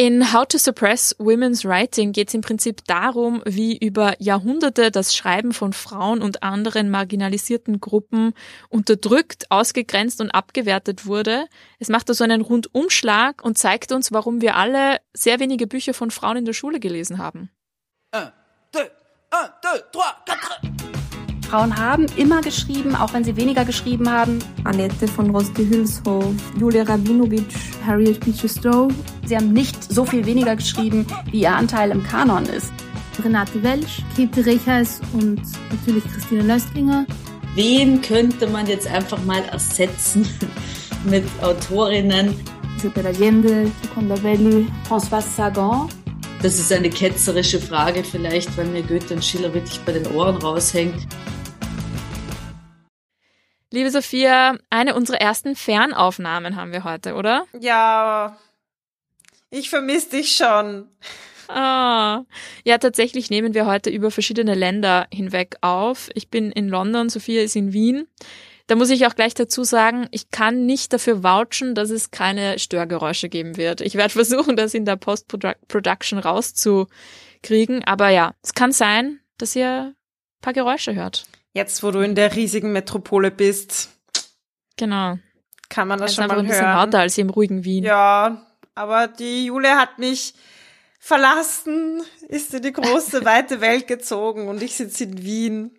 In How to Suppress Women's Writing geht es im Prinzip darum, wie über Jahrhunderte das Schreiben von Frauen und anderen marginalisierten Gruppen unterdrückt, ausgegrenzt und abgewertet wurde. Es macht also einen Rundumschlag und zeigt uns, warum wir alle sehr wenige Bücher von Frauen in der Schule gelesen haben. Un, deux, un, deux, trois, quatre. Frauen haben immer geschrieben, auch wenn sie weniger geschrieben haben. Annette von Roste-Hülshoff, Julia Rabinovic, Harriet Beecher Stowe. Sie haben nicht so viel weniger geschrieben, wie ihr Anteil im Kanon ist. Renate Welsch, Käthe Rechers und natürlich Christine Löstlinger. Wen könnte man jetzt einfach mal ersetzen mit Autorinnen? Isabel Allende, Seconda Belli, François Sagan. Das ist eine ketzerische Frage vielleicht, weil mir Goethe und Schiller wirklich bei den Ohren raushängt. Liebe Sophia, eine unserer ersten Fernaufnahmen haben wir heute, oder? Ja, ich vermisse dich schon. Ah, ja, tatsächlich nehmen wir heute über verschiedene Länder hinweg auf. Ich bin in London, Sophia ist in Wien. Da muss ich auch gleich dazu sagen, ich kann nicht dafür vouchen, dass es keine Störgeräusche geben wird. Ich werde versuchen, das in der Post-Production rauszukriegen. Aber ja, es kann sein, dass ihr ein paar Geräusche hört. Jetzt, wo du in der riesigen Metropole bist. Genau. Kann man das, schon mal hören. ein bisschen lauter als im ruhigen Wien. Ja, aber die Jule hat mich verlassen, ist in die große, weite Welt gezogen und ich sitze in Wien.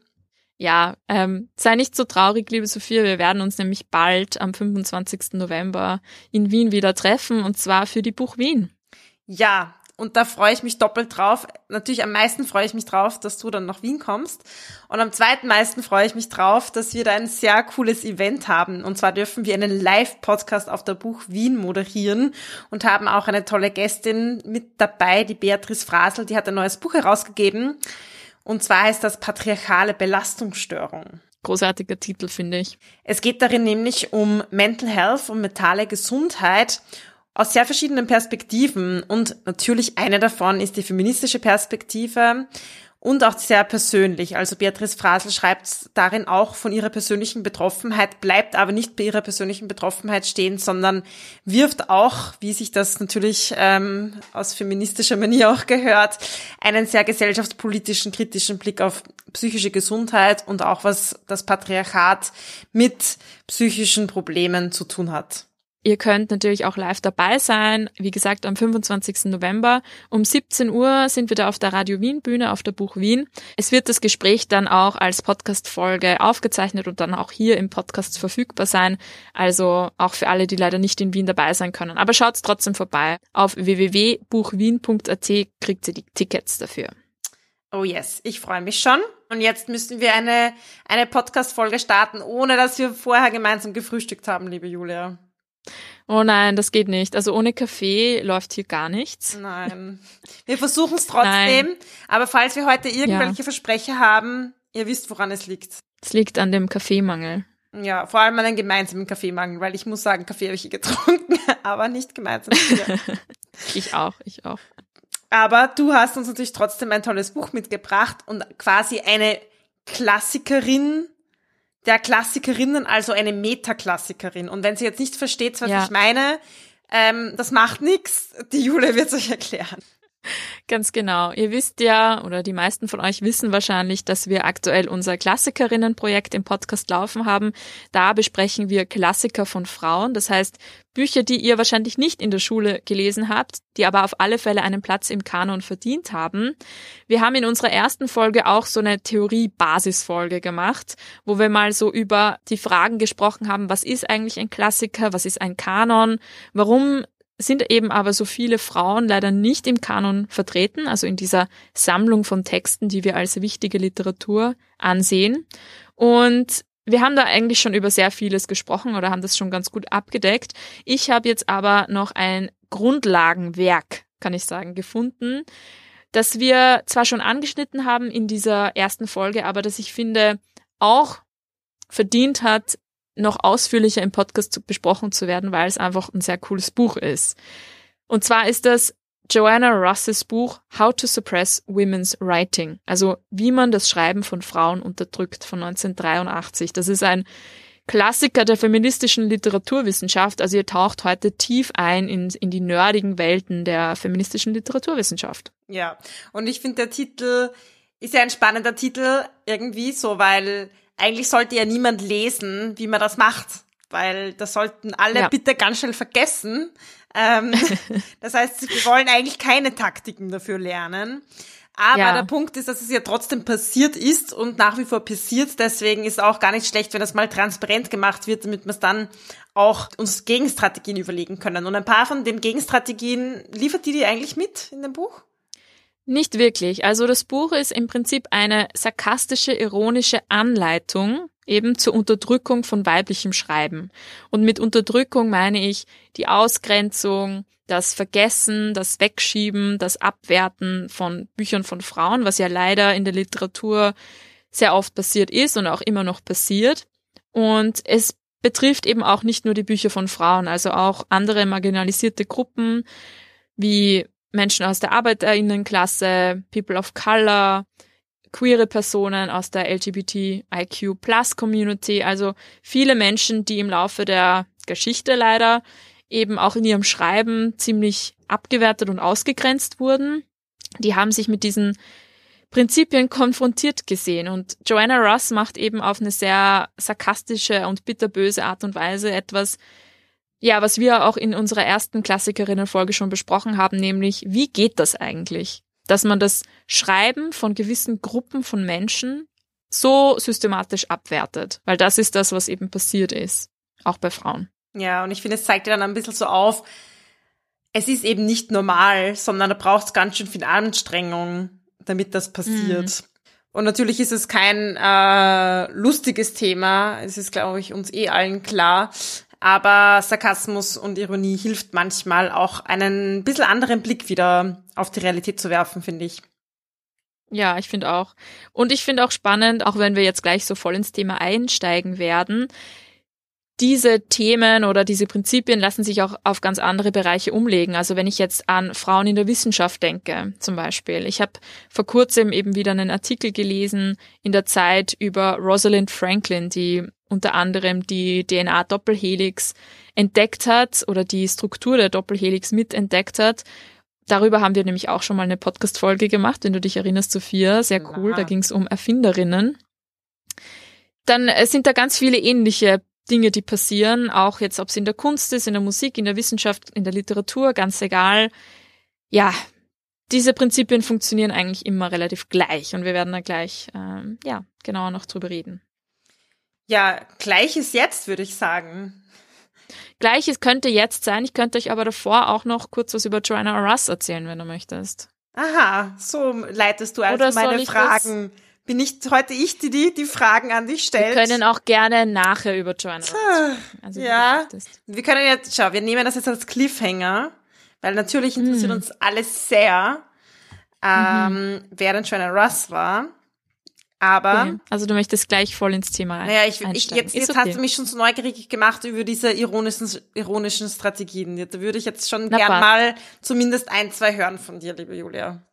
Ja, ähm, sei nicht so traurig, liebe Sophia. Wir werden uns nämlich bald am 25. November in Wien wieder treffen und zwar für die Buch Wien. Ja, und da freue ich mich doppelt drauf. Natürlich am meisten freue ich mich drauf, dass du dann nach Wien kommst. Und am zweiten meisten freue ich mich drauf, dass wir da ein sehr cooles Event haben. Und zwar dürfen wir einen Live-Podcast auf der Buch Wien moderieren und haben auch eine tolle Gästin mit dabei, die Beatrice Frasel. Die hat ein neues Buch herausgegeben. Und zwar heißt das Patriarchale Belastungsstörung. Großartiger Titel, finde ich. Es geht darin nämlich um Mental Health, um mentale Gesundheit aus sehr verschiedenen Perspektiven und natürlich eine davon ist die feministische Perspektive und auch sehr persönlich. Also Beatrice Frasel schreibt darin auch von ihrer persönlichen Betroffenheit, bleibt aber nicht bei ihrer persönlichen Betroffenheit stehen, sondern wirft auch, wie sich das natürlich ähm, aus feministischer Manier auch gehört, einen sehr gesellschaftspolitischen, kritischen Blick auf psychische Gesundheit und auch was das Patriarchat mit psychischen Problemen zu tun hat. Ihr könnt natürlich auch live dabei sein. Wie gesagt, am 25. November um 17 Uhr sind wir da auf der Radio Wien Bühne auf der Buch Wien. Es wird das Gespräch dann auch als Podcast-Folge aufgezeichnet und dann auch hier im Podcast verfügbar sein. Also auch für alle, die leider nicht in Wien dabei sein können. Aber schaut trotzdem vorbei. Auf www.buchwien.at kriegt ihr die Tickets dafür. Oh yes, ich freue mich schon. Und jetzt müssen wir eine, eine Podcast-Folge starten, ohne dass wir vorher gemeinsam gefrühstückt haben, liebe Julia. Oh nein, das geht nicht. Also ohne Kaffee läuft hier gar nichts. Nein. Wir versuchen es trotzdem. Nein. Aber falls wir heute irgendwelche ja. Versprecher haben, ihr wisst, woran es liegt. Es liegt an dem Kaffeemangel. Ja, vor allem an einem gemeinsamen Kaffeemangel, weil ich muss sagen, Kaffee habe ich hier getrunken, aber nicht gemeinsam. ich auch, ich auch. Aber du hast uns natürlich trotzdem ein tolles Buch mitgebracht und quasi eine Klassikerin der Klassikerinnen, also eine Metaklassikerin. Und wenn sie jetzt nicht versteht, was ja. ich meine, ähm, das macht nichts. Die Jule wird es euch erklären. Ganz genau. Ihr wisst ja, oder die meisten von euch wissen wahrscheinlich, dass wir aktuell unser Klassikerinnenprojekt im Podcast laufen haben. Da besprechen wir Klassiker von Frauen. Das heißt, Bücher, die ihr wahrscheinlich nicht in der Schule gelesen habt, die aber auf alle Fälle einen Platz im Kanon verdient haben. Wir haben in unserer ersten Folge auch so eine Theorie-Basisfolge gemacht, wo wir mal so über die Fragen gesprochen haben, was ist eigentlich ein Klassiker, was ist ein Kanon, warum sind eben aber so viele Frauen leider nicht im Kanon vertreten, also in dieser Sammlung von Texten, die wir als wichtige Literatur ansehen. Und wir haben da eigentlich schon über sehr vieles gesprochen oder haben das schon ganz gut abgedeckt. Ich habe jetzt aber noch ein Grundlagenwerk, kann ich sagen, gefunden, das wir zwar schon angeschnitten haben in dieser ersten Folge, aber das ich finde auch verdient hat, noch ausführlicher im Podcast besprochen zu werden, weil es einfach ein sehr cooles Buch ist. Und zwar ist das Joanna Russes Buch How to Suppress Women's Writing, also wie man das Schreiben von Frauen unterdrückt von 1983. Das ist ein Klassiker der feministischen Literaturwissenschaft. Also ihr taucht heute tief ein in, in die nerdigen Welten der feministischen Literaturwissenschaft. Ja, und ich finde, der Titel ist ja ein spannender Titel irgendwie so, weil eigentlich sollte ja niemand lesen, wie man das macht, weil das sollten alle ja. bitte ganz schnell vergessen. Ähm, das heißt, wir wollen eigentlich keine Taktiken dafür lernen. Aber ja. der Punkt ist, dass es ja trotzdem passiert ist und nach wie vor passiert. Deswegen ist auch gar nicht schlecht, wenn das mal transparent gemacht wird, damit wir es dann auch uns Gegenstrategien überlegen können. Und ein paar von den Gegenstrategien liefert die die eigentlich mit in dem Buch? Nicht wirklich. Also das Buch ist im Prinzip eine sarkastische, ironische Anleitung eben zur Unterdrückung von weiblichem Schreiben. Und mit Unterdrückung meine ich die Ausgrenzung, das Vergessen, das Wegschieben, das Abwerten von Büchern von Frauen, was ja leider in der Literatur sehr oft passiert ist und auch immer noch passiert. Und es betrifft eben auch nicht nur die Bücher von Frauen, also auch andere marginalisierte Gruppen wie Menschen aus der Arbeiterinnenklasse, People of Color, queere Personen aus der LGBTIQ Plus Community, also viele Menschen, die im Laufe der Geschichte leider eben auch in ihrem Schreiben ziemlich abgewertet und ausgegrenzt wurden. Die haben sich mit diesen Prinzipien konfrontiert gesehen und Joanna Russ macht eben auf eine sehr sarkastische und bitterböse Art und Weise etwas, ja, was wir auch in unserer ersten Klassikerinnenfolge schon besprochen haben, nämlich wie geht das eigentlich? Dass man das Schreiben von gewissen Gruppen von Menschen so systematisch abwertet, weil das ist das, was eben passiert ist, auch bei Frauen. Ja, und ich finde, es zeigt dir dann ein bisschen so auf, es ist eben nicht normal, sondern da braucht es ganz schön viel Anstrengung, damit das passiert. Mhm. Und natürlich ist es kein äh, lustiges Thema, es ist, glaube ich, uns eh allen klar. Aber Sarkasmus und Ironie hilft manchmal auch einen bisschen anderen Blick wieder auf die Realität zu werfen, finde ich. Ja, ich finde auch. Und ich finde auch spannend, auch wenn wir jetzt gleich so voll ins Thema einsteigen werden, diese Themen oder diese Prinzipien lassen sich auch auf ganz andere Bereiche umlegen. Also wenn ich jetzt an Frauen in der Wissenschaft denke, zum Beispiel. Ich habe vor kurzem eben wieder einen Artikel gelesen in der Zeit über Rosalind Franklin, die unter anderem die DNA-Doppelhelix entdeckt hat oder die Struktur der Doppelhelix mitentdeckt hat. Darüber haben wir nämlich auch schon mal eine Podcast-Folge gemacht, wenn du dich erinnerst, Sophia. Sehr cool. Da ging es um Erfinderinnen. Dann äh, sind da ganz viele ähnliche Dinge, die passieren, auch jetzt, ob es in der Kunst ist, in der Musik, in der Wissenschaft, in der Literatur, ganz egal. Ja, diese Prinzipien funktionieren eigentlich immer relativ gleich und wir werden da gleich ähm, ja genauer noch drüber reden. Ja, gleiches jetzt, würde ich sagen. Gleiches könnte jetzt sein. Ich könnte euch aber davor auch noch kurz was über Joanna Russ erzählen, wenn du möchtest. Aha, so leitest du also meine Fragen. Bin ich heute ich, die, die die Fragen an dich stellt? Wir können auch gerne nachher über Joanna Russ also, Ja, wir können jetzt, schau, wir nehmen das jetzt als Cliffhanger, weil natürlich interessiert hm. uns alles sehr, ähm, mhm. wer denn Joanna Russ war. Aber. Okay. Also du möchtest gleich voll ins Thema rein. Naja, ich, ich jetzt, jetzt okay. hast du mich schon so neugierig gemacht über diese ironischen, ironischen Strategien. Da würde ich jetzt schon Na, gern passt. mal zumindest ein, zwei hören von dir, liebe Julia.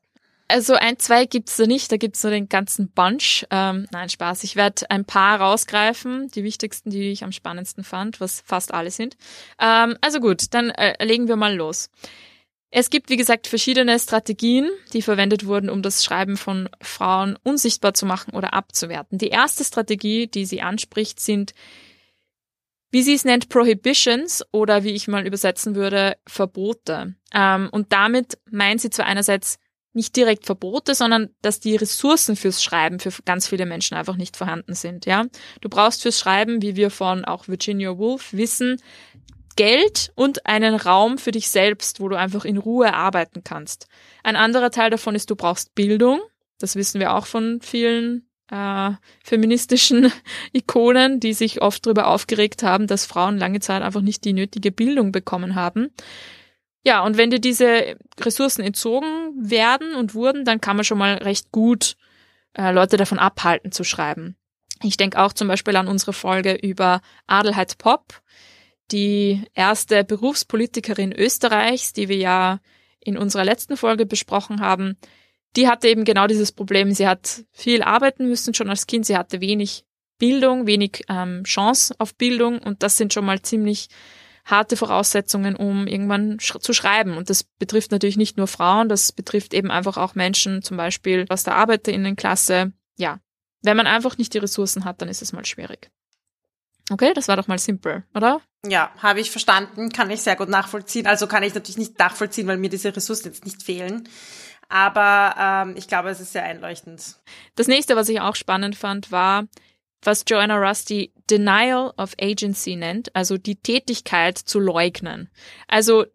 Also ein, zwei gibt's da nicht, da gibt's nur den ganzen Bunch. Ähm, nein, Spaß. Ich werde ein paar rausgreifen, die wichtigsten, die ich am spannendsten fand, was fast alle sind. Ähm, also gut, dann äh, legen wir mal los. Es gibt, wie gesagt, verschiedene Strategien, die verwendet wurden, um das Schreiben von Frauen unsichtbar zu machen oder abzuwerten. Die erste Strategie, die sie anspricht, sind, wie sie es nennt, Prohibitions oder wie ich mal übersetzen würde, Verbote. Ähm, und damit meint sie zwar einerseits nicht direkt Verbote, sondern dass die Ressourcen fürs Schreiben für ganz viele Menschen einfach nicht vorhanden sind, ja. Du brauchst fürs Schreiben, wie wir von auch Virginia Woolf wissen, Geld und einen Raum für dich selbst, wo du einfach in Ruhe arbeiten kannst. Ein anderer Teil davon ist, du brauchst Bildung. Das wissen wir auch von vielen äh, feministischen Ikonen, die sich oft darüber aufgeregt haben, dass Frauen lange Zeit einfach nicht die nötige Bildung bekommen haben. Ja, und wenn dir diese Ressourcen entzogen werden und wurden, dann kann man schon mal recht gut äh, Leute davon abhalten zu schreiben. Ich denke auch zum Beispiel an unsere Folge über Adelheid Popp, die erste Berufspolitikerin Österreichs, die wir ja in unserer letzten Folge besprochen haben, die hatte eben genau dieses Problem. Sie hat viel arbeiten müssen schon als Kind. Sie hatte wenig Bildung, wenig ähm, Chance auf Bildung und das sind schon mal ziemlich harte Voraussetzungen, um irgendwann sch zu schreiben. Und das betrifft natürlich nicht nur Frauen, das betrifft eben einfach auch Menschen, zum Beispiel aus der Arbeiterinnenklasse. Ja, wenn man einfach nicht die Ressourcen hat, dann ist es mal schwierig. Okay, das war doch mal simpel, oder? Ja, habe ich verstanden, kann ich sehr gut nachvollziehen. Also kann ich natürlich nicht nachvollziehen, weil mir diese Ressourcen jetzt nicht fehlen. Aber ähm, ich glaube, es ist sehr einleuchtend. Das nächste, was ich auch spannend fand, war, was Joanna Rusty Denial of Agency nennt, also die Tätigkeit zu leugnen. Also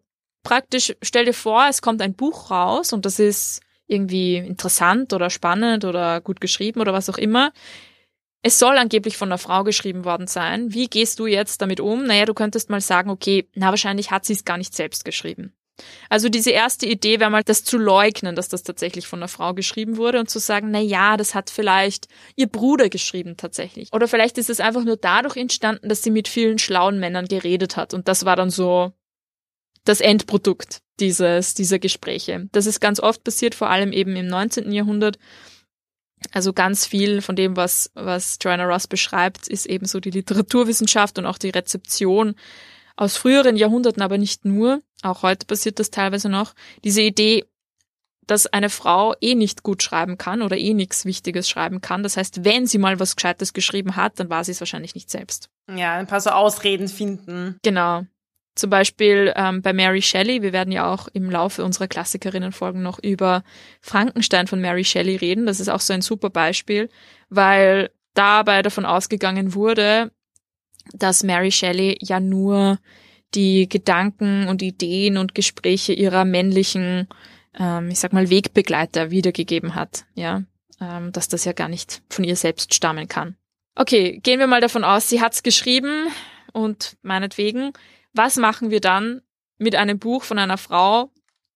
praktisch, stell dir vor, es kommt ein Buch raus und das ist irgendwie interessant oder spannend oder gut geschrieben oder was auch immer. Es soll angeblich von einer Frau geschrieben worden sein. Wie gehst du jetzt damit um? Naja, du könntest mal sagen, okay, na wahrscheinlich hat sie es gar nicht selbst geschrieben. Also diese erste Idee wäre mal, das zu leugnen, dass das tatsächlich von einer Frau geschrieben wurde und zu sagen, na ja, das hat vielleicht ihr Bruder geschrieben tatsächlich. Oder vielleicht ist es einfach nur dadurch entstanden, dass sie mit vielen schlauen Männern geredet hat und das war dann so das Endprodukt dieses, dieser Gespräche. Das ist ganz oft passiert, vor allem eben im 19. Jahrhundert. Also ganz viel von dem, was, was Joanna Ross beschreibt, ist eben so die Literaturwissenschaft und auch die Rezeption aus früheren Jahrhunderten, aber nicht nur, auch heute passiert das teilweise noch, diese Idee, dass eine Frau eh nicht gut schreiben kann oder eh nichts Wichtiges schreiben kann. Das heißt, wenn sie mal was Gescheites geschrieben hat, dann war sie es wahrscheinlich nicht selbst. Ja, ein paar so Ausreden finden. Genau. Zum Beispiel ähm, bei Mary Shelley. Wir werden ja auch im Laufe unserer Klassikerinnenfolgen noch über Frankenstein von Mary Shelley reden. Das ist auch so ein super Beispiel, weil dabei davon ausgegangen wurde, dass Mary Shelley ja nur die Gedanken und Ideen und Gespräche ihrer männlichen, ähm, ich sag mal, Wegbegleiter wiedergegeben hat, ja, ähm, dass das ja gar nicht von ihr selbst stammen kann. Okay, gehen wir mal davon aus, sie hat's geschrieben und meinetwegen, was machen wir dann mit einem Buch von einer Frau?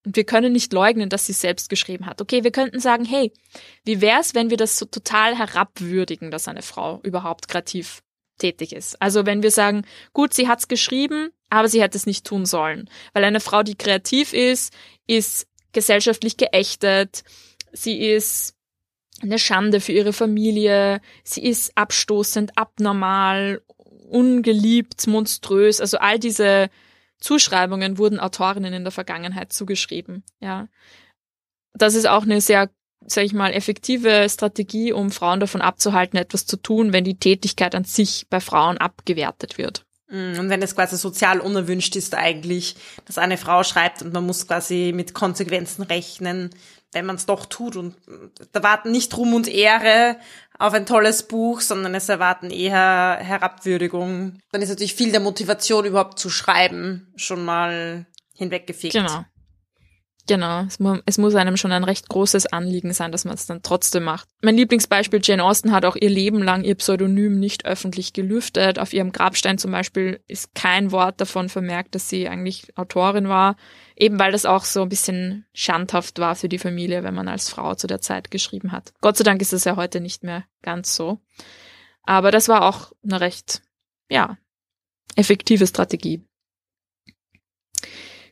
Und wir können nicht leugnen, dass sie selbst geschrieben hat. Okay, wir könnten sagen, hey, wie wär's, wenn wir das so total herabwürdigen, dass eine Frau überhaupt kreativ tätig ist. Also wenn wir sagen, gut, sie hat's geschrieben, aber sie hätte es nicht tun sollen. Weil eine Frau, die kreativ ist, ist gesellschaftlich geächtet, sie ist eine Schande für ihre Familie, sie ist abstoßend, abnormal, ungeliebt, monströs. Also all diese Zuschreibungen wurden Autorinnen in der Vergangenheit zugeschrieben, ja. Das ist auch eine sehr sage ich mal, effektive Strategie, um Frauen davon abzuhalten, etwas zu tun, wenn die Tätigkeit an sich bei Frauen abgewertet wird. Mm, und wenn es quasi sozial unerwünscht ist eigentlich, dass eine Frau schreibt und man muss quasi mit Konsequenzen rechnen, wenn man es doch tut. Und da warten nicht Ruhm und Ehre auf ein tolles Buch, sondern es erwarten eher Herabwürdigung. Dann ist natürlich viel der Motivation überhaupt zu schreiben schon mal hinweggefegt. Genau. Genau, es, mu es muss einem schon ein recht großes Anliegen sein, dass man es dann trotzdem macht. Mein Lieblingsbeispiel, Jane Austen hat auch ihr Leben lang ihr Pseudonym nicht öffentlich gelüftet. Auf ihrem Grabstein zum Beispiel ist kein Wort davon vermerkt, dass sie eigentlich Autorin war, eben weil das auch so ein bisschen schandhaft war für die Familie, wenn man als Frau zu der Zeit geschrieben hat. Gott sei Dank ist es ja heute nicht mehr ganz so. Aber das war auch eine recht, ja, effektive Strategie.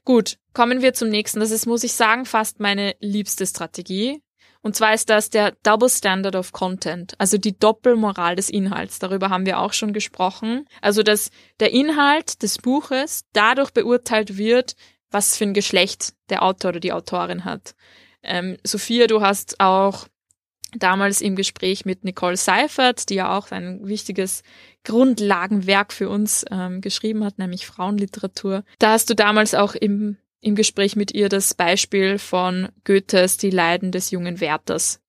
Gut, kommen wir zum nächsten. Das ist, muss ich sagen, fast meine liebste Strategie. Und zwar ist das der Double Standard of Content, also die Doppelmoral des Inhalts. Darüber haben wir auch schon gesprochen. Also, dass der Inhalt des Buches dadurch beurteilt wird, was für ein Geschlecht der Autor oder die Autorin hat. Ähm, Sophia, du hast auch damals im Gespräch mit Nicole Seifert, die ja auch ein wichtiges Grundlagenwerk für uns ähm, geschrieben hat, nämlich Frauenliteratur. Da hast du damals auch im, im Gespräch mit ihr das Beispiel von Goethes Die Leiden des jungen Wärters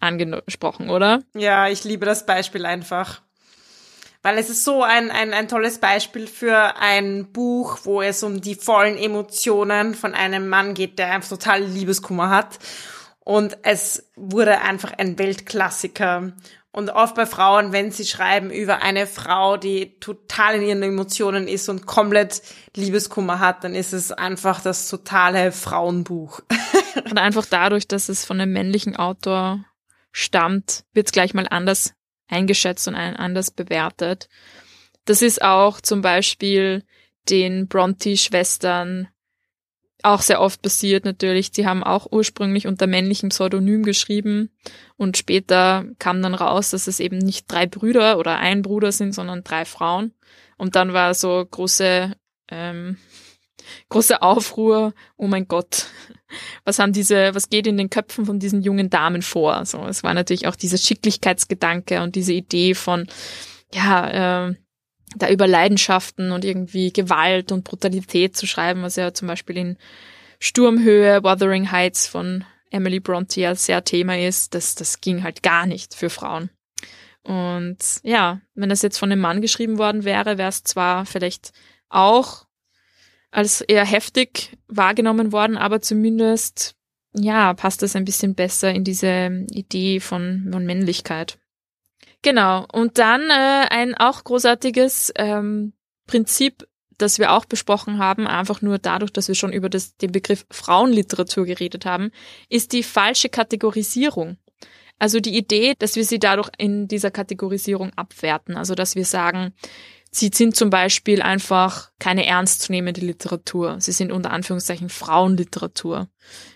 angesprochen, oder? Ja, ich liebe das Beispiel einfach. Weil es ist so ein, ein, ein tolles Beispiel für ein Buch, wo es um die vollen Emotionen von einem Mann geht, der einfach total Liebeskummer hat und es wurde einfach ein Weltklassiker. Und oft bei Frauen, wenn sie schreiben über eine Frau, die total in ihren Emotionen ist und komplett Liebeskummer hat, dann ist es einfach das totale Frauenbuch. und einfach dadurch, dass es von einem männlichen Autor stammt, wird es gleich mal anders eingeschätzt und anders bewertet. Das ist auch zum Beispiel den Bronte-Schwestern auch sehr oft passiert natürlich. Sie haben auch ursprünglich unter männlichem Pseudonym geschrieben und später kam dann raus, dass es eben nicht drei Brüder oder ein Bruder sind, sondern drei Frauen. Und dann war so große, ähm, große Aufruhr, oh mein Gott, was haben diese, was geht in den Köpfen von diesen jungen Damen vor? So, es war natürlich auch dieser Schicklichkeitsgedanke und diese Idee von, ja, äh, da über Leidenschaften und irgendwie Gewalt und Brutalität zu schreiben, was ja zum Beispiel in Sturmhöhe, Wuthering Heights von Emily Bronte ja sehr Thema ist, das, das ging halt gar nicht für Frauen. Und ja, wenn das jetzt von einem Mann geschrieben worden wäre, wäre es zwar vielleicht auch als eher heftig wahrgenommen worden, aber zumindest, ja, passt das ein bisschen besser in diese Idee von, von Männlichkeit. Genau. Und dann äh, ein auch großartiges ähm, Prinzip, das wir auch besprochen haben, einfach nur dadurch, dass wir schon über das, den Begriff Frauenliteratur geredet haben, ist die falsche Kategorisierung. Also die Idee, dass wir sie dadurch in dieser Kategorisierung abwerten. Also dass wir sagen, sie sind zum Beispiel einfach keine ernstzunehmende Literatur. Sie sind unter Anführungszeichen Frauenliteratur.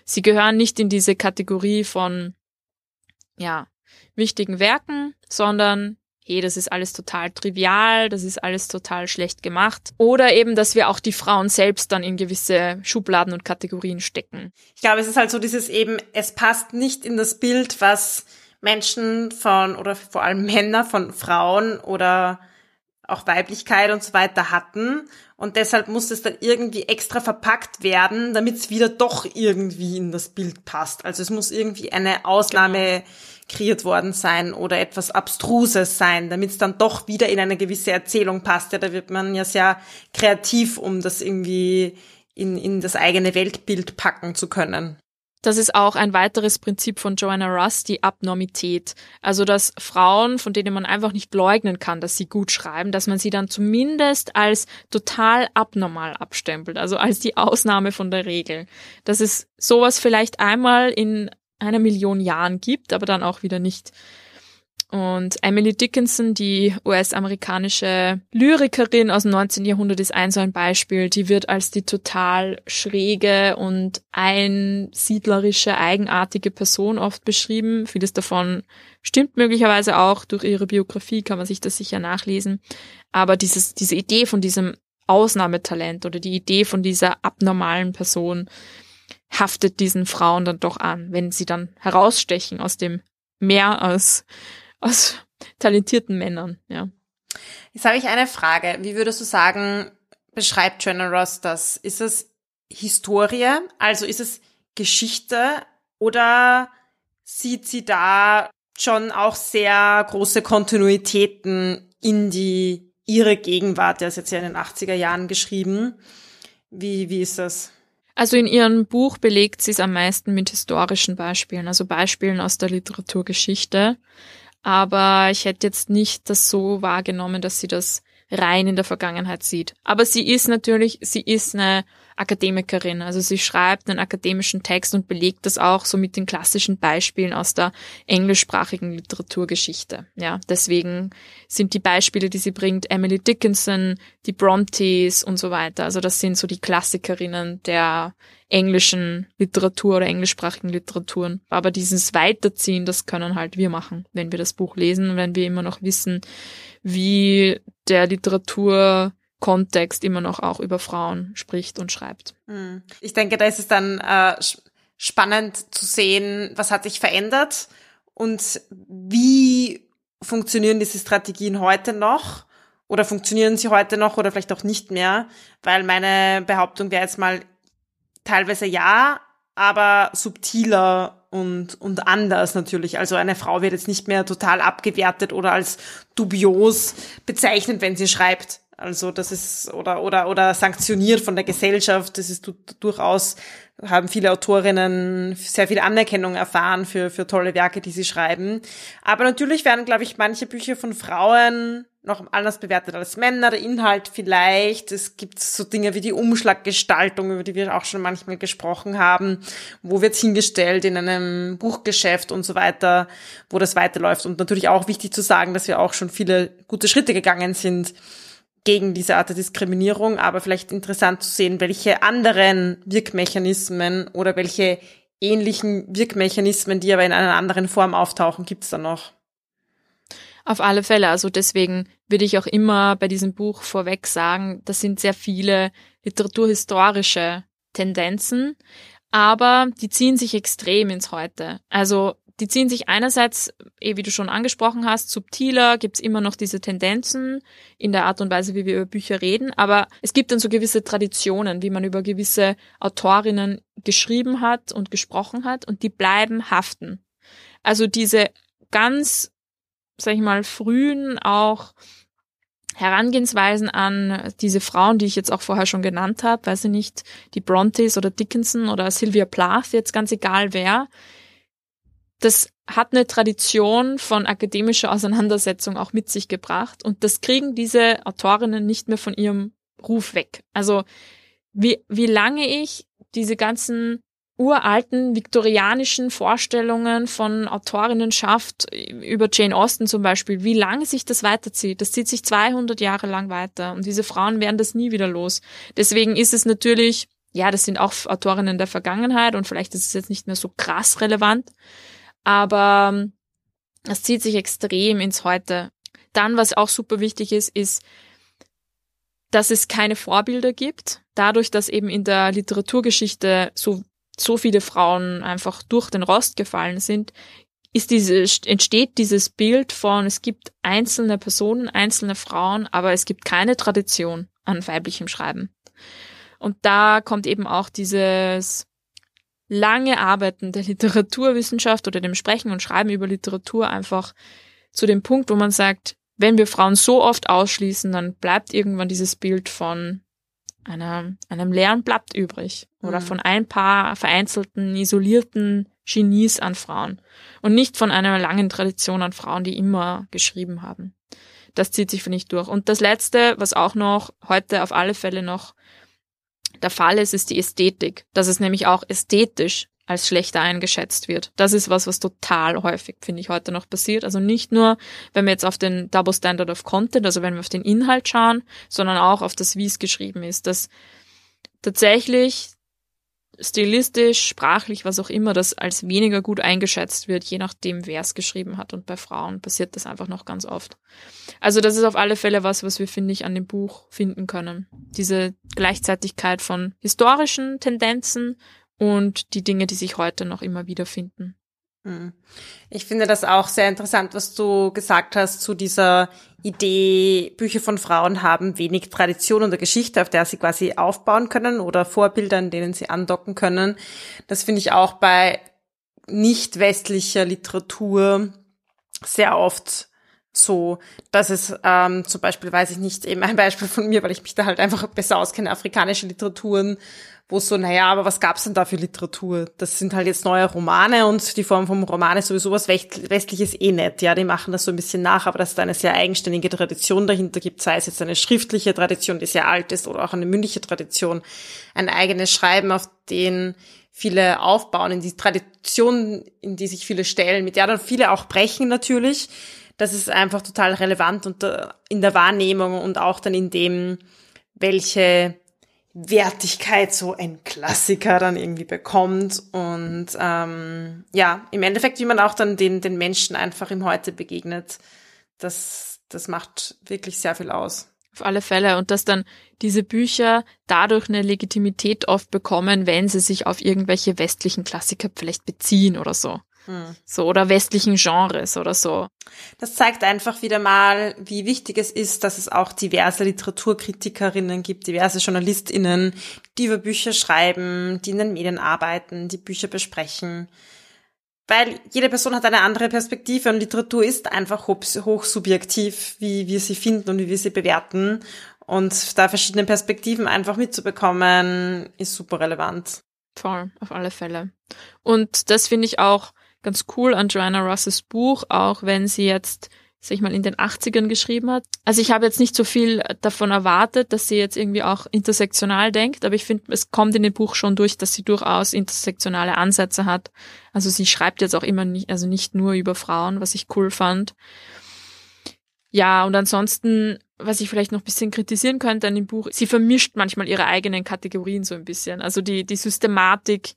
Sie gehören nicht in diese Kategorie von, ja, wichtigen Werken, sondern hey, das ist alles total trivial, das ist alles total schlecht gemacht. Oder eben, dass wir auch die Frauen selbst dann in gewisse Schubladen und Kategorien stecken. Ich glaube, es ist halt so dieses eben, es passt nicht in das Bild, was Menschen von, oder vor allem Männer von Frauen oder auch Weiblichkeit und so weiter hatten. Und deshalb muss es dann irgendwie extra verpackt werden, damit es wieder doch irgendwie in das Bild passt. Also es muss irgendwie eine Ausnahme genau kreiert worden sein oder etwas Abstruses sein, damit es dann doch wieder in eine gewisse Erzählung passt. Ja, da wird man ja sehr kreativ, um das irgendwie in, in das eigene Weltbild packen zu können. Das ist auch ein weiteres Prinzip von Joanna Russ, die Abnormität. Also, dass Frauen, von denen man einfach nicht leugnen kann, dass sie gut schreiben, dass man sie dann zumindest als total abnormal abstempelt, also als die Ausnahme von der Regel. Dass es sowas vielleicht einmal in einer Million Jahren gibt, aber dann auch wieder nicht. Und Emily Dickinson, die US-amerikanische Lyrikerin aus dem 19. Jahrhundert, ist ein so ein Beispiel. Die wird als die total schräge und einsiedlerische, eigenartige Person oft beschrieben. Vieles davon stimmt möglicherweise auch. Durch ihre Biografie kann man sich das sicher nachlesen. Aber dieses, diese Idee von diesem Ausnahmetalent oder die Idee von dieser abnormalen Person, haftet diesen Frauen dann doch an, wenn sie dann herausstechen aus dem Meer aus, aus talentierten Männern, ja. Jetzt habe ich eine Frage. Wie würdest du sagen, beschreibt Joanna Ross das? Ist es Historie? Also ist es Geschichte? Oder sieht sie da schon auch sehr große Kontinuitäten in die, ihre Gegenwart? Der ist jetzt ja in den 80er Jahren geschrieben. Wie, wie ist das? Also in ihrem Buch belegt sie es am meisten mit historischen Beispielen, also Beispielen aus der Literaturgeschichte. Aber ich hätte jetzt nicht das so wahrgenommen, dass sie das rein in der Vergangenheit sieht. Aber sie ist natürlich, sie ist eine Akademikerin. Also sie schreibt einen akademischen Text und belegt das auch so mit den klassischen Beispielen aus der englischsprachigen Literaturgeschichte. Ja, deswegen sind die Beispiele, die sie bringt, Emily Dickinson, die Brontes und so weiter. Also das sind so die Klassikerinnen der englischen Literatur oder englischsprachigen Literaturen. Aber dieses Weiterziehen, das können halt wir machen, wenn wir das Buch lesen wenn wir immer noch wissen, wie der Literatur Kontext immer noch auch über Frauen spricht und schreibt. Hm. Ich denke, da ist es dann äh, spannend zu sehen, was hat sich verändert und wie funktionieren diese Strategien heute noch oder funktionieren sie heute noch oder vielleicht auch nicht mehr, weil meine Behauptung wäre jetzt mal teilweise ja, aber subtiler und, und anders natürlich. Also eine Frau wird jetzt nicht mehr total abgewertet oder als dubios bezeichnet, wenn sie schreibt. Also das ist oder oder oder sanktioniert von der Gesellschaft. Das ist durchaus haben viele Autorinnen sehr viel Anerkennung erfahren für für tolle Werke, die sie schreiben. Aber natürlich werden, glaube ich, manche Bücher von Frauen noch anders bewertet als Männer. Der Inhalt vielleicht. Es gibt so Dinge wie die Umschlaggestaltung, über die wir auch schon manchmal gesprochen haben. Wo wird's hingestellt in einem Buchgeschäft und so weiter, wo das weiterläuft. Und natürlich auch wichtig zu sagen, dass wir auch schon viele gute Schritte gegangen sind gegen diese Art der Diskriminierung, aber vielleicht interessant zu sehen, welche anderen Wirkmechanismen oder welche ähnlichen Wirkmechanismen, die aber in einer anderen Form auftauchen, gibt es da noch. Auf alle Fälle. Also deswegen würde ich auch immer bei diesem Buch vorweg sagen, das sind sehr viele literaturhistorische Tendenzen, aber die ziehen sich extrem ins Heute. Also die ziehen sich einerseits, eh wie du schon angesprochen hast, subtiler, gibt's immer noch diese Tendenzen in der Art und Weise, wie wir über Bücher reden, aber es gibt dann so gewisse Traditionen, wie man über gewisse Autorinnen geschrieben hat und gesprochen hat und die bleiben haften. Also diese ganz sag ich mal, frühen auch Herangehensweisen an diese Frauen, die ich jetzt auch vorher schon genannt habe, weiß ich nicht, die Brontes oder Dickinson oder Sylvia Plath, jetzt ganz egal wer, das hat eine Tradition von akademischer Auseinandersetzung auch mit sich gebracht und das kriegen diese Autorinnen nicht mehr von ihrem Ruf weg. Also wie, wie lange ich diese ganzen uralten viktorianischen Vorstellungen von Autorinnenschaft über Jane Austen zum Beispiel, wie lange sich das weiterzieht. Das zieht sich 200 Jahre lang weiter und diese Frauen werden das nie wieder los. Deswegen ist es natürlich, ja, das sind auch Autorinnen der Vergangenheit und vielleicht ist es jetzt nicht mehr so krass relevant, aber ähm, es zieht sich extrem ins Heute. Dann, was auch super wichtig ist, ist, dass es keine Vorbilder gibt. Dadurch, dass eben in der Literaturgeschichte so so viele Frauen einfach durch den Rost gefallen sind, ist diese, entsteht dieses Bild von, es gibt einzelne Personen, einzelne Frauen, aber es gibt keine Tradition an weiblichem Schreiben. Und da kommt eben auch dieses lange Arbeiten der Literaturwissenschaft oder dem Sprechen und Schreiben über Literatur einfach zu dem Punkt, wo man sagt, wenn wir Frauen so oft ausschließen, dann bleibt irgendwann dieses Bild von einer, einem leeren Blatt übrig oder mhm. von ein paar vereinzelten, isolierten Genies an Frauen und nicht von einer langen Tradition an Frauen, die immer geschrieben haben. Das zieht sich, finde ich, durch. Und das Letzte, was auch noch heute auf alle Fälle noch der Fall ist, ist die Ästhetik. Dass es nämlich auch ästhetisch als schlechter eingeschätzt wird. Das ist was, was total häufig, finde ich, heute noch passiert. Also nicht nur, wenn wir jetzt auf den Double Standard of Content, also wenn wir auf den Inhalt schauen, sondern auch auf das, wie es geschrieben ist, dass tatsächlich stilistisch, sprachlich, was auch immer, das als weniger gut eingeschätzt wird, je nachdem, wer es geschrieben hat. Und bei Frauen passiert das einfach noch ganz oft. Also das ist auf alle Fälle was, was wir, finde ich, an dem Buch finden können. Diese Gleichzeitigkeit von historischen Tendenzen und die Dinge, die sich heute noch immer wieder finden. Hm. Ich finde das auch sehr interessant, was du gesagt hast zu dieser Idee, Bücher von Frauen haben wenig Tradition oder Geschichte, auf der sie quasi aufbauen können oder Vorbilder, an denen sie andocken können. Das finde ich auch bei nicht westlicher Literatur sehr oft so, dass es ähm, zum Beispiel, weiß ich nicht, eben ein Beispiel von mir, weil ich mich da halt einfach besser auskenne, afrikanische Literaturen wo so, naja, aber was gab's denn da für Literatur? Das sind halt jetzt neue Romane und die Form vom Roman ist sowieso was Westliches eh nicht. Ja, die machen das so ein bisschen nach, aber dass es da eine sehr eigenständige Tradition dahinter gibt, sei es jetzt eine schriftliche Tradition, die sehr alt ist, oder auch eine mündliche Tradition, ein eigenes Schreiben, auf den viele aufbauen, in die Tradition, in die sich viele stellen, mit der dann viele auch brechen natürlich. Das ist einfach total relevant und äh, in der Wahrnehmung und auch dann in dem, welche Wertigkeit so ein Klassiker dann irgendwie bekommt und ähm, ja, im Endeffekt, wie man auch dann den, den Menschen einfach im Heute begegnet, das, das macht wirklich sehr viel aus. Auf alle Fälle. Und dass dann diese Bücher dadurch eine Legitimität oft bekommen, wenn sie sich auf irgendwelche westlichen Klassiker vielleicht beziehen oder so. Hm. So, oder westlichen Genres oder so. Das zeigt einfach wieder mal, wie wichtig es ist, dass es auch diverse Literaturkritikerinnen gibt, diverse JournalistInnen, die über Bücher schreiben, die in den Medien arbeiten, die Bücher besprechen. Weil jede Person hat eine andere Perspektive und Literatur ist einfach hochsubjektiv, wie wir sie finden und wie wir sie bewerten. Und da verschiedene Perspektiven einfach mitzubekommen, ist super relevant. Voll, auf alle Fälle. Und das finde ich auch ganz cool an Joanna Russes Buch, auch wenn sie jetzt sag ich mal, in den 80ern geschrieben hat. Also ich habe jetzt nicht so viel davon erwartet, dass sie jetzt irgendwie auch intersektional denkt, aber ich finde, es kommt in dem Buch schon durch, dass sie durchaus intersektionale Ansätze hat. Also sie schreibt jetzt auch immer nicht, also nicht nur über Frauen, was ich cool fand. Ja, und ansonsten was ich vielleicht noch ein bisschen kritisieren könnte an dem Buch, sie vermischt manchmal ihre eigenen Kategorien so ein bisschen. Also die, die Systematik,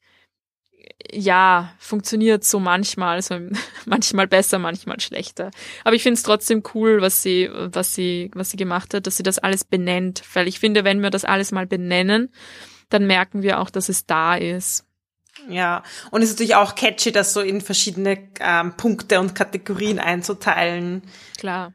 ja, funktioniert so manchmal, so manchmal besser, manchmal schlechter. Aber ich finde es trotzdem cool, was sie, was sie, was sie gemacht hat, dass sie das alles benennt. Weil ich finde, wenn wir das alles mal benennen, dann merken wir auch, dass es da ist. Ja, und es ist natürlich auch catchy, das so in verschiedene ähm, Punkte und Kategorien einzuteilen. Klar.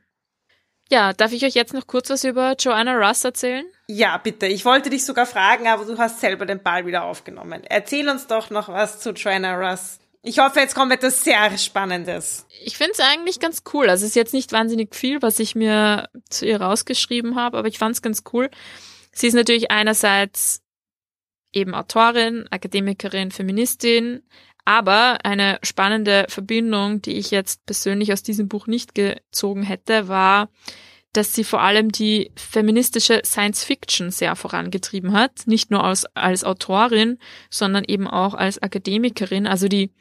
Ja, darf ich euch jetzt noch kurz was über Joanna Russ erzählen? Ja, bitte. Ich wollte dich sogar fragen, aber du hast selber den Ball wieder aufgenommen. Erzähl uns doch noch was zu Joanna Russ. Ich hoffe, jetzt kommt etwas sehr Spannendes. Ich finde es eigentlich ganz cool. Also es ist jetzt nicht wahnsinnig viel, was ich mir zu ihr rausgeschrieben habe, aber ich fand es ganz cool. Sie ist natürlich einerseits eben Autorin, Akademikerin, Feministin, aber eine spannende Verbindung, die ich jetzt persönlich aus diesem Buch nicht gezogen hätte, war, dass sie vor allem die feministische Science Fiction sehr vorangetrieben hat. Nicht nur als, als Autorin, sondern eben auch als Akademikerin. Also die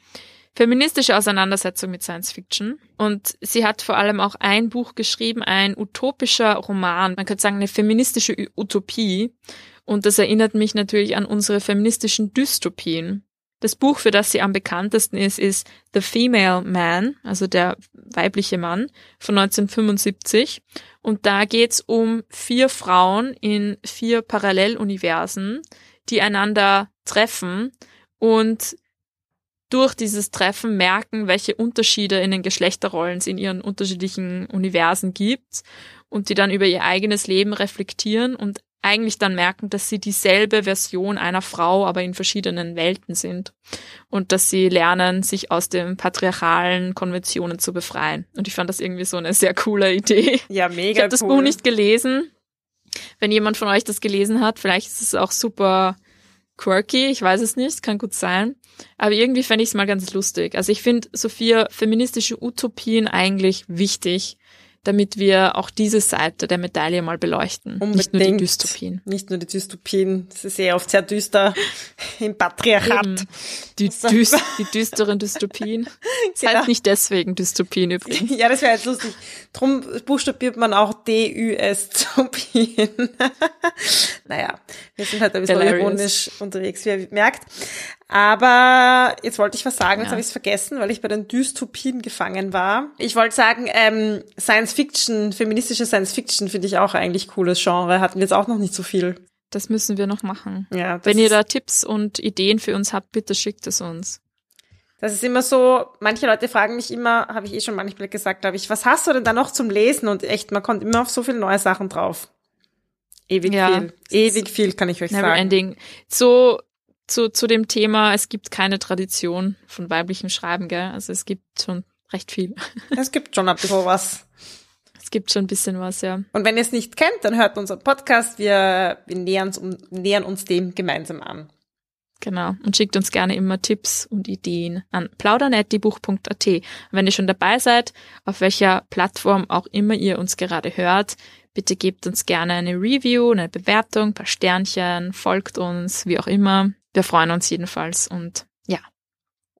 feministische Auseinandersetzung mit Science Fiction. Und sie hat vor allem auch ein Buch geschrieben, ein utopischer Roman. Man könnte sagen, eine feministische Utopie. Und das erinnert mich natürlich an unsere feministischen Dystopien. Das Buch, für das sie am bekanntesten ist, ist The Female Man, also der weibliche Mann von 1975. Und da geht's um vier Frauen in vier Paralleluniversen, die einander treffen und durch dieses Treffen merken, welche Unterschiede in den Geschlechterrollen es in ihren unterschiedlichen Universen gibt und die dann über ihr eigenes Leben reflektieren und eigentlich dann merken, dass sie dieselbe Version einer Frau, aber in verschiedenen Welten sind. Und dass sie lernen, sich aus den patriarchalen Konventionen zu befreien. Und ich fand das irgendwie so eine sehr coole Idee. Ja, mega. Ich habe das cool. Buch nicht gelesen. Wenn jemand von euch das gelesen hat, vielleicht ist es auch super quirky, ich weiß es nicht, kann gut sein. Aber irgendwie fände ich es mal ganz lustig. Also ich finde Sophia feministische Utopien eigentlich wichtig damit wir auch diese Seite der Medaille mal beleuchten. Unbedingt. Nicht nur die Dystopien. Nicht nur die Dystopien. Das ist sehr oft sehr düster im Patriarchat. Eben. Die, düst, die düsteren Dystopien. Das Genau. heißt nicht deswegen Dystopien übrigens. Ja, das wäre jetzt lustig. Drum buchstabiert man auch D-Ü-S-Topien. naja, wir sind halt ein bisschen Hilarious. ironisch unterwegs, wie ihr merkt. Aber jetzt wollte ich was sagen, jetzt Ja. habe ich es vergessen, weil ich bei den Dystopien gefangen war. Ich wollte sagen, ähm, Science Fiction, feministische Science Fiction finde ich auch eigentlich cooles Genre. Hatten wir jetzt auch noch nicht so viel. Das müssen wir noch machen. Ja, Wenn ihr da Tipps und Ideen für uns habt, bitte schickt es uns. Das ist immer so, manche Leute fragen mich immer, habe ich eh schon manchmal gesagt, glaube ich, was hast du denn da noch zum Lesen? Und echt, man kommt immer auf so viele neue Sachen drauf. Ewig Ja, viel. Ewig viel, kann ich euch Never sagen. ending. So, zu, zu dem Thema, es gibt keine Tradition von weiblichem Schreiben, gell? Also es gibt schon recht viel. Es gibt schon ein bisschen was. Es gibt schon ein bisschen was, ja. Und wenn ihr es nicht kennt, dann hört unseren Podcast. Wir, wir nähern, uns, um, nähern uns dem gemeinsam an. Genau. Und schickt uns gerne immer Tipps und Ideen an plaudern.diebuch.at. Wenn ihr schon dabei seid, auf welcher Plattform auch immer ihr uns gerade hört, bitte gebt uns gerne eine Review, eine Bewertung, ein paar Sternchen, folgt uns, wie auch immer. Wir freuen uns jedenfalls und ja.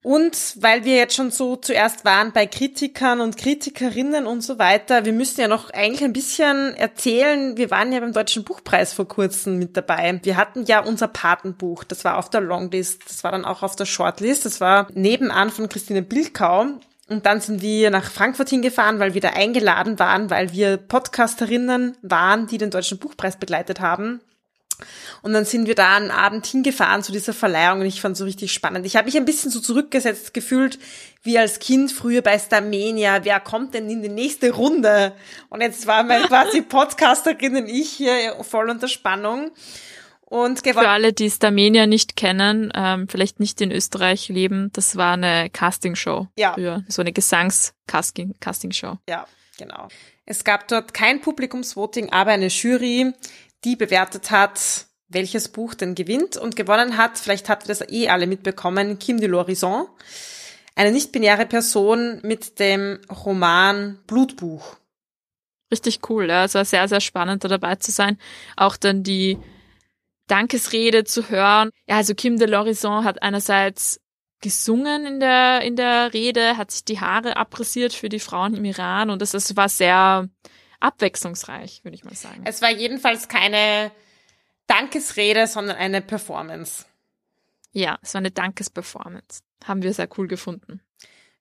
Und weil wir jetzt schon so zuerst waren bei Kritikern und Kritikerinnen und so weiter, wir müssen ja noch eigentlich ein bisschen erzählen, wir waren ja beim Deutschen Buchpreis vor kurzem mit dabei. Wir hatten ja unser Patenbuch, das war auf der Longlist, das war dann auch auf der Shortlist, das war nebenan von Christine Bilkau. Und dann sind wir nach Frankfurt hingefahren, weil wir da eingeladen waren, weil wir Podcasterinnen waren, die den Deutschen Buchpreis begleitet haben. Und dann sind wir da einen Abend hingefahren zu dieser Verleihung und ich fand so richtig spannend. Ich habe mich ein bisschen so zurückgesetzt gefühlt, wie als Kind früher bei Starmania. Wer kommt denn in die nächste Runde? Und jetzt war mein quasi Podcasterin und ich hier voll unter Spannung. Und Für alle, die Starmania nicht kennen, ähm, vielleicht nicht in Österreich leben, das war eine Castingshow Ja. früher. So eine Gesangs-Castingshow. Ja, genau. Es gab dort kein Publikumsvoting, aber eine Jury, die bewertet hat, welches Buch denn gewinnt und gewonnen hat, vielleicht habt ihr das eh alle mitbekommen, Kim de l'Horizon, eine nicht-binäre Person mit dem Roman Blutbuch. Richtig cool, ja. Es war sehr, sehr spannend, da dabei zu sein. Auch dann die Dankesrede zu hören. Ja, also Kim de l'Horizon hat einerseits gesungen in der, in der Rede, hat sich die Haare abrasiert für die Frauen im Iran und das, das war sehr abwechslungsreich, würde ich mal sagen. Es war jedenfalls keine Dankesrede, sondern eine Performance. Ja, es war eine Dankesperformance. Haben wir sehr cool gefunden.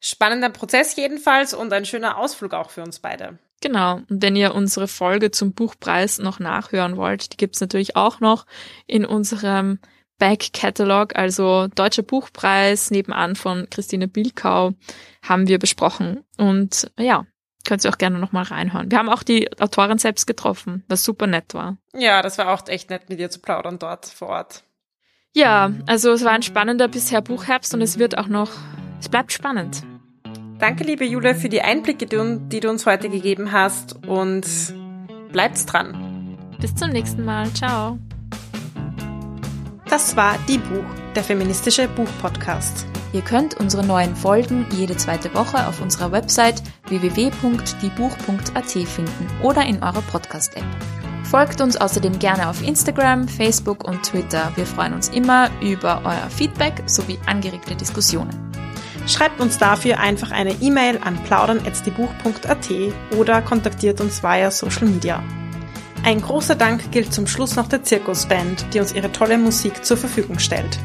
Spannender Prozess jedenfalls und ein schöner Ausflug auch für uns beide. Genau. Und wenn ihr unsere Folge zum Buchpreis noch nachhören wollt, die gibt's natürlich auch noch in unserem Back Catalog, also Deutscher Buchpreis nebenan von Christine Bilkau, haben wir besprochen. Und ja, könnt ihr auch gerne nochmal reinhören. Wir haben auch die Autorin selbst getroffen, was super nett war. Ja, das war auch echt nett, mit ihr zu plaudern dort vor Ort. Ja, also es war ein spannender bisher Buchherbst und es wird auch noch, es bleibt spannend. Danke, liebe Jule, für die Einblicke, die du uns heute gegeben hast und bleibt's dran. Bis zum nächsten Mal. Ciao. Das war Die Buch, der feministische Buchpodcast. Ihr könnt unsere neuen Folgen jede zweite Woche auf unserer Website www.diebuch.at finden oder in eurer Podcast-App. Folgt uns außerdem gerne auf Instagram, Facebook und Twitter. Wir freuen uns immer über euer Feedback sowie angeregte Diskussionen. Schreibt uns dafür einfach eine E-Mail an plaudern.diebuch.at oder kontaktiert uns via Social Media. Ein großer Dank gilt zum Schluss noch der Zirkusband, die uns ihre tolle Musik zur Verfügung stellt.